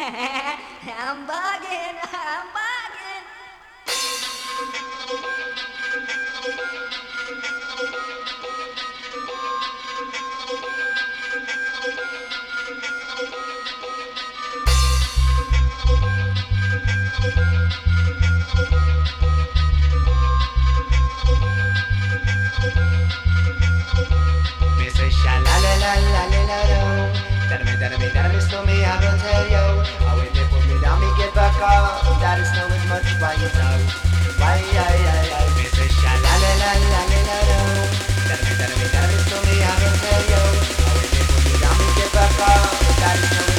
I'm bugging, I'm bugging. Me say sha la la la la la la. That me that me that me slow me I will tell you. Oh when they put me down me get back up. That is no as much why you know. Why I I I me say sha la la la la la la do. That me that me that me slow me I will tell you. Oh when they put me down me get back up. That is no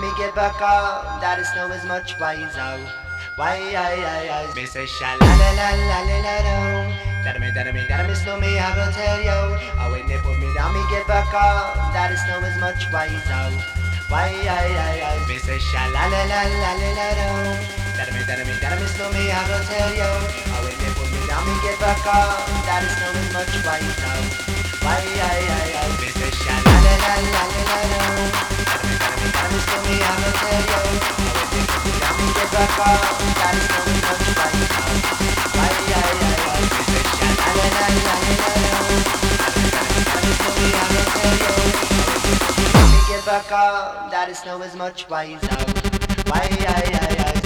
me get back up. That is no as much wise out. Why I I I me say sha la la la la la la do. That me that me that me slow me I will tell you. Oh when they put me down me get back up. That is no as much wise out. Why I I I me say sha la la la la la la do. That me that me that me slow me I will tell you. Oh when they put me down me get back up. That is no as much wise out. Why I I I Back up, that is no as much wise out. Why, why, why, why.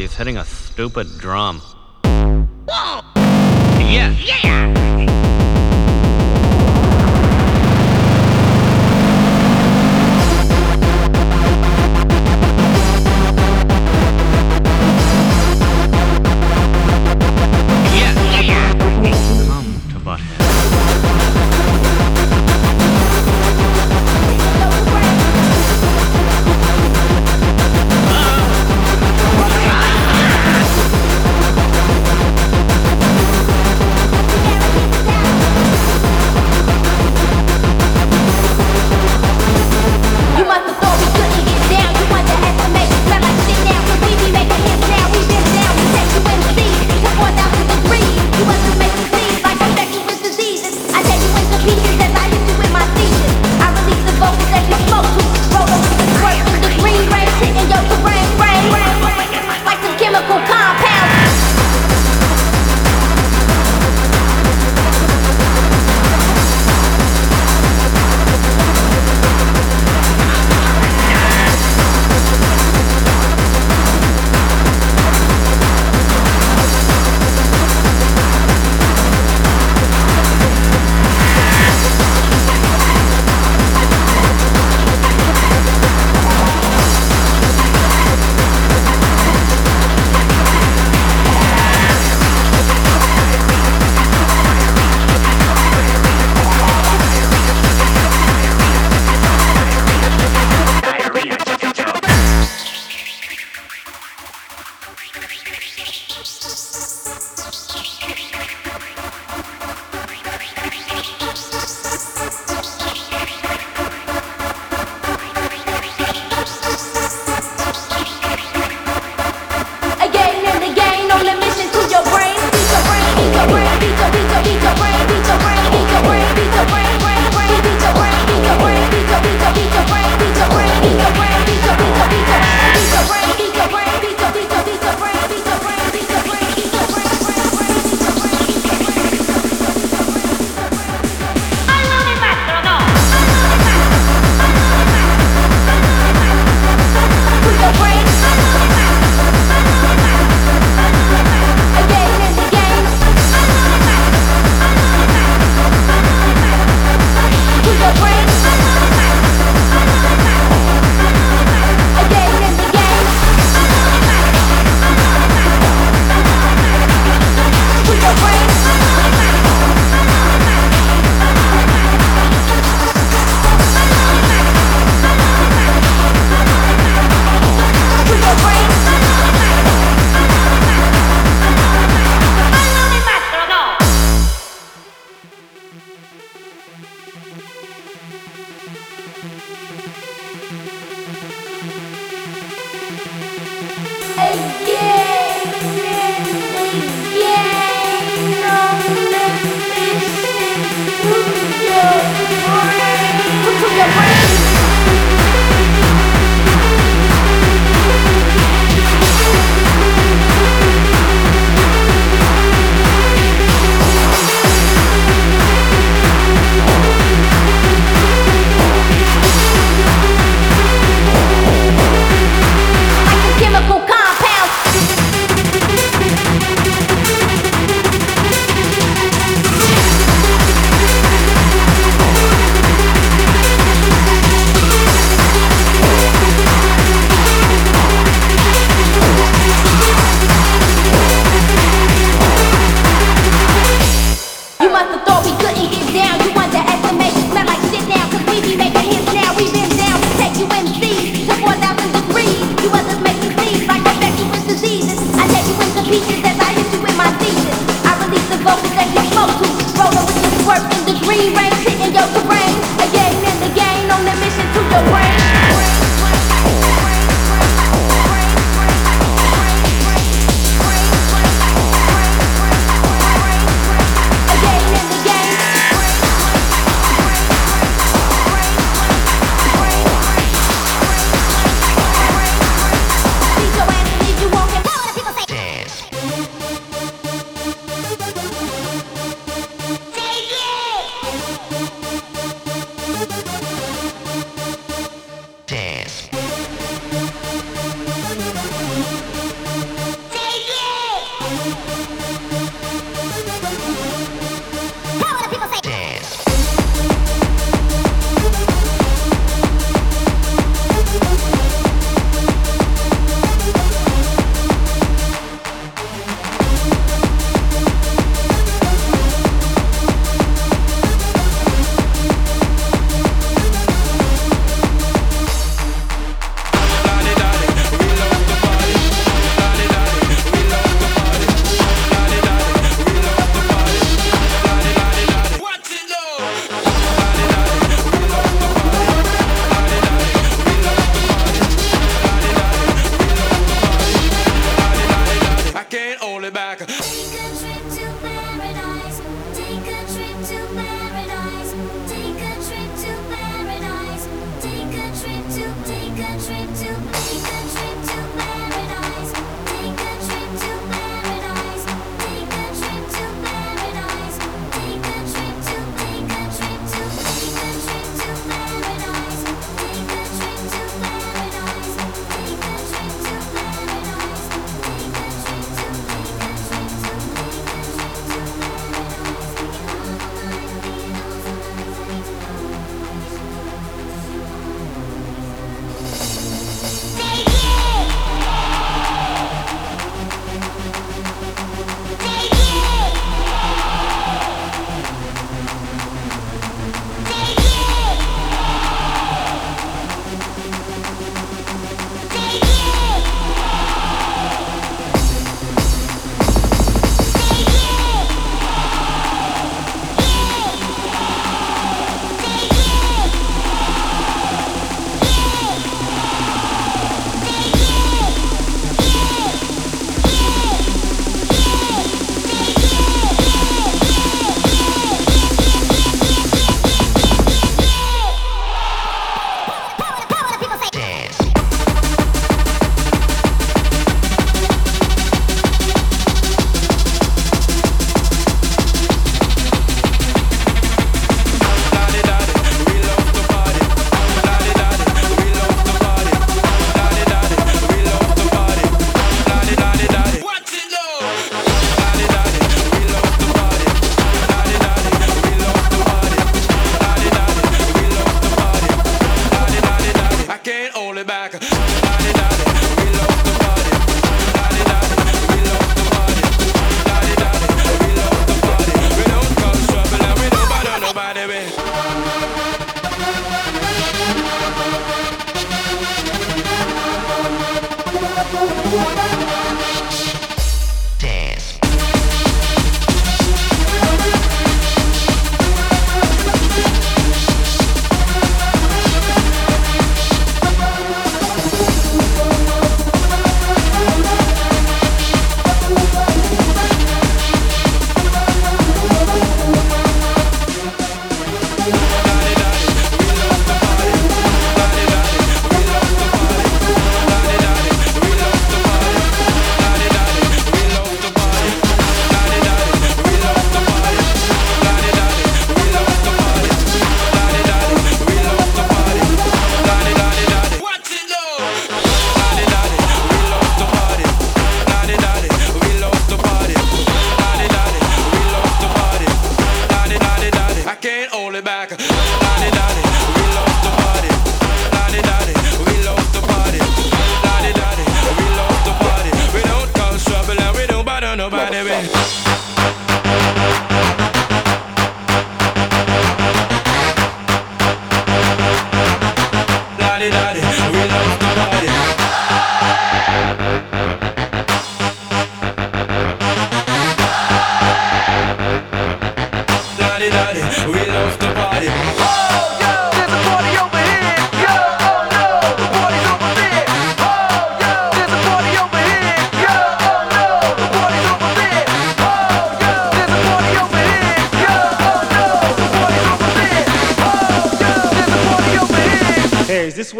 Wussies hitting a stupid drum.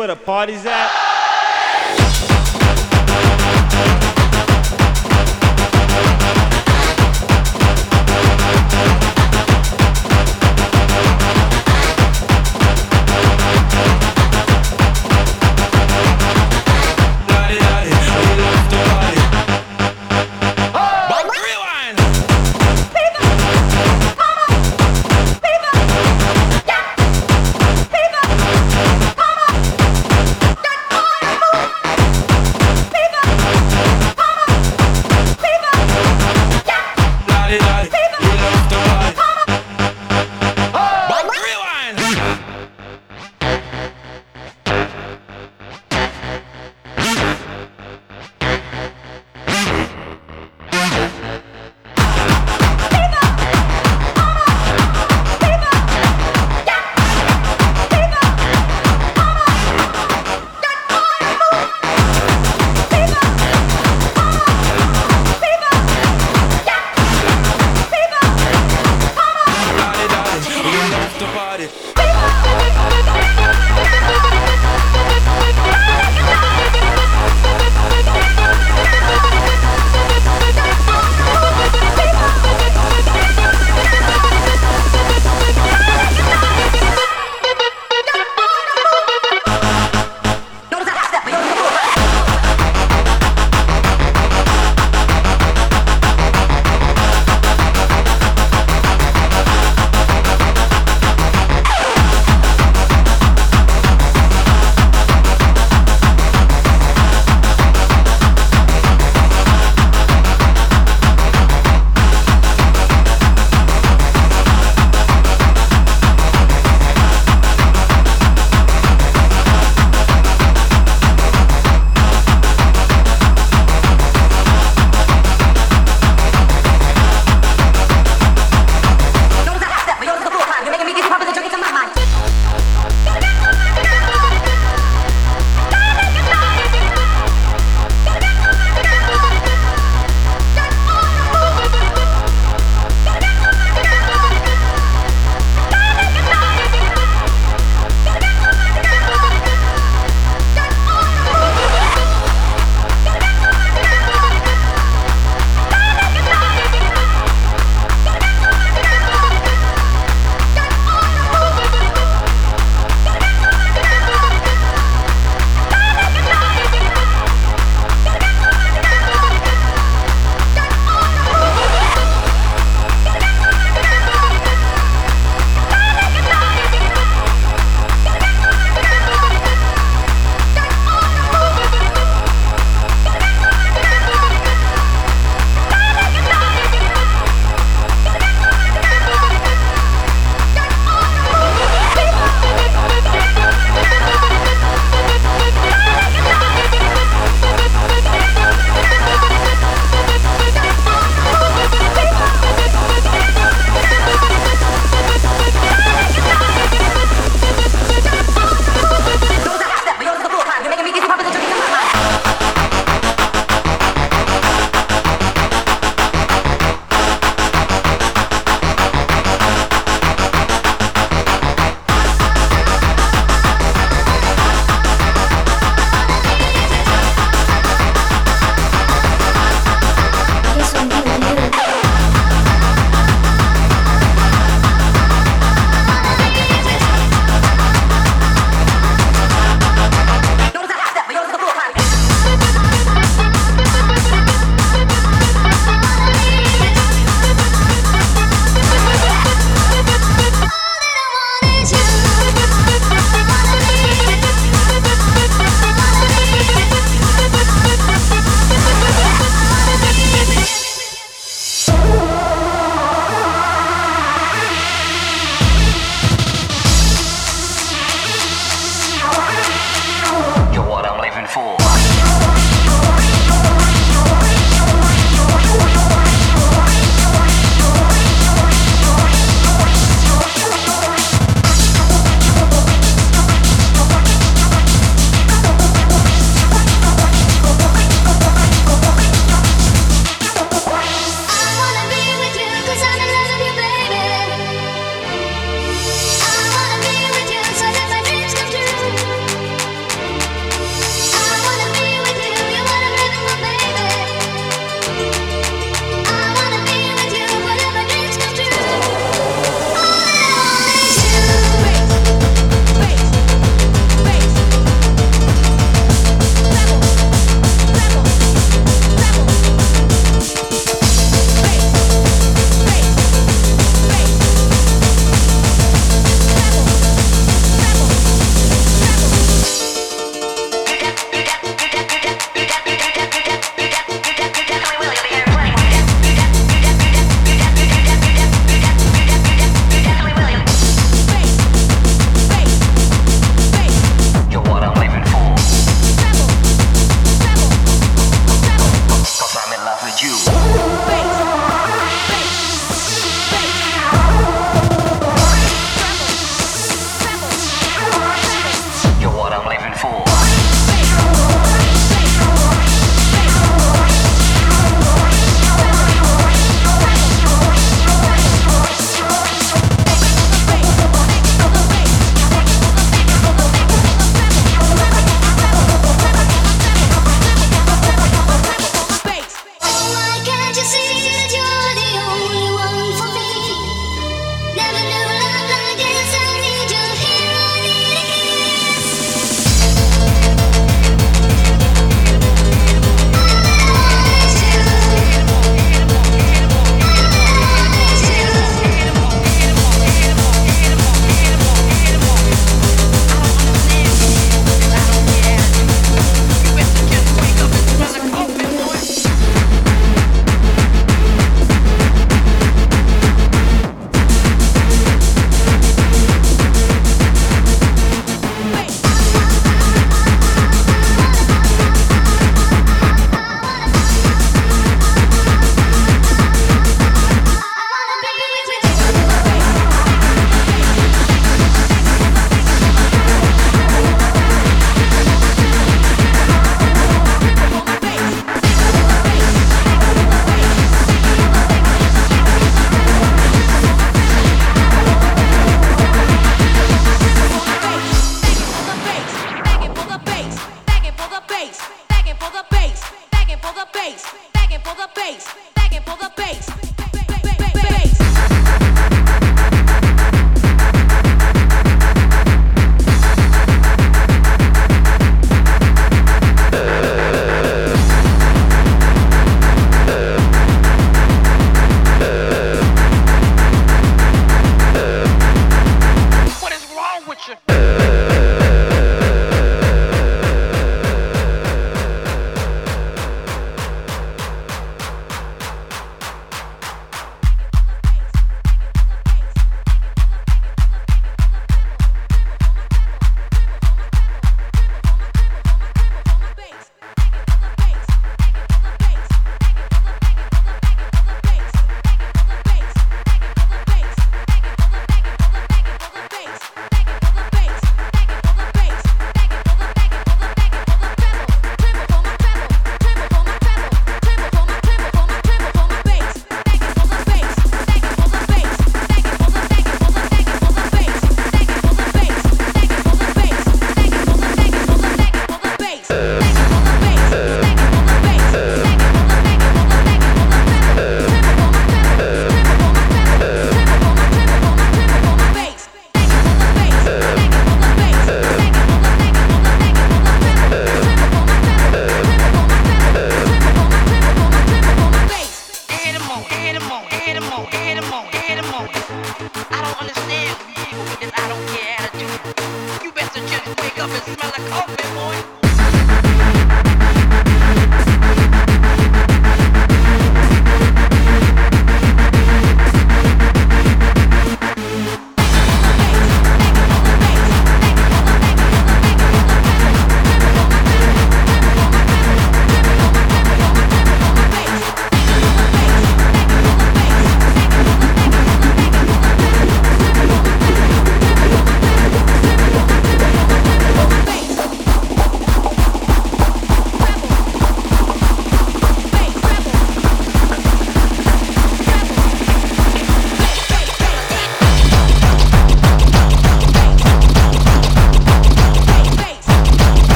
Where the party's at?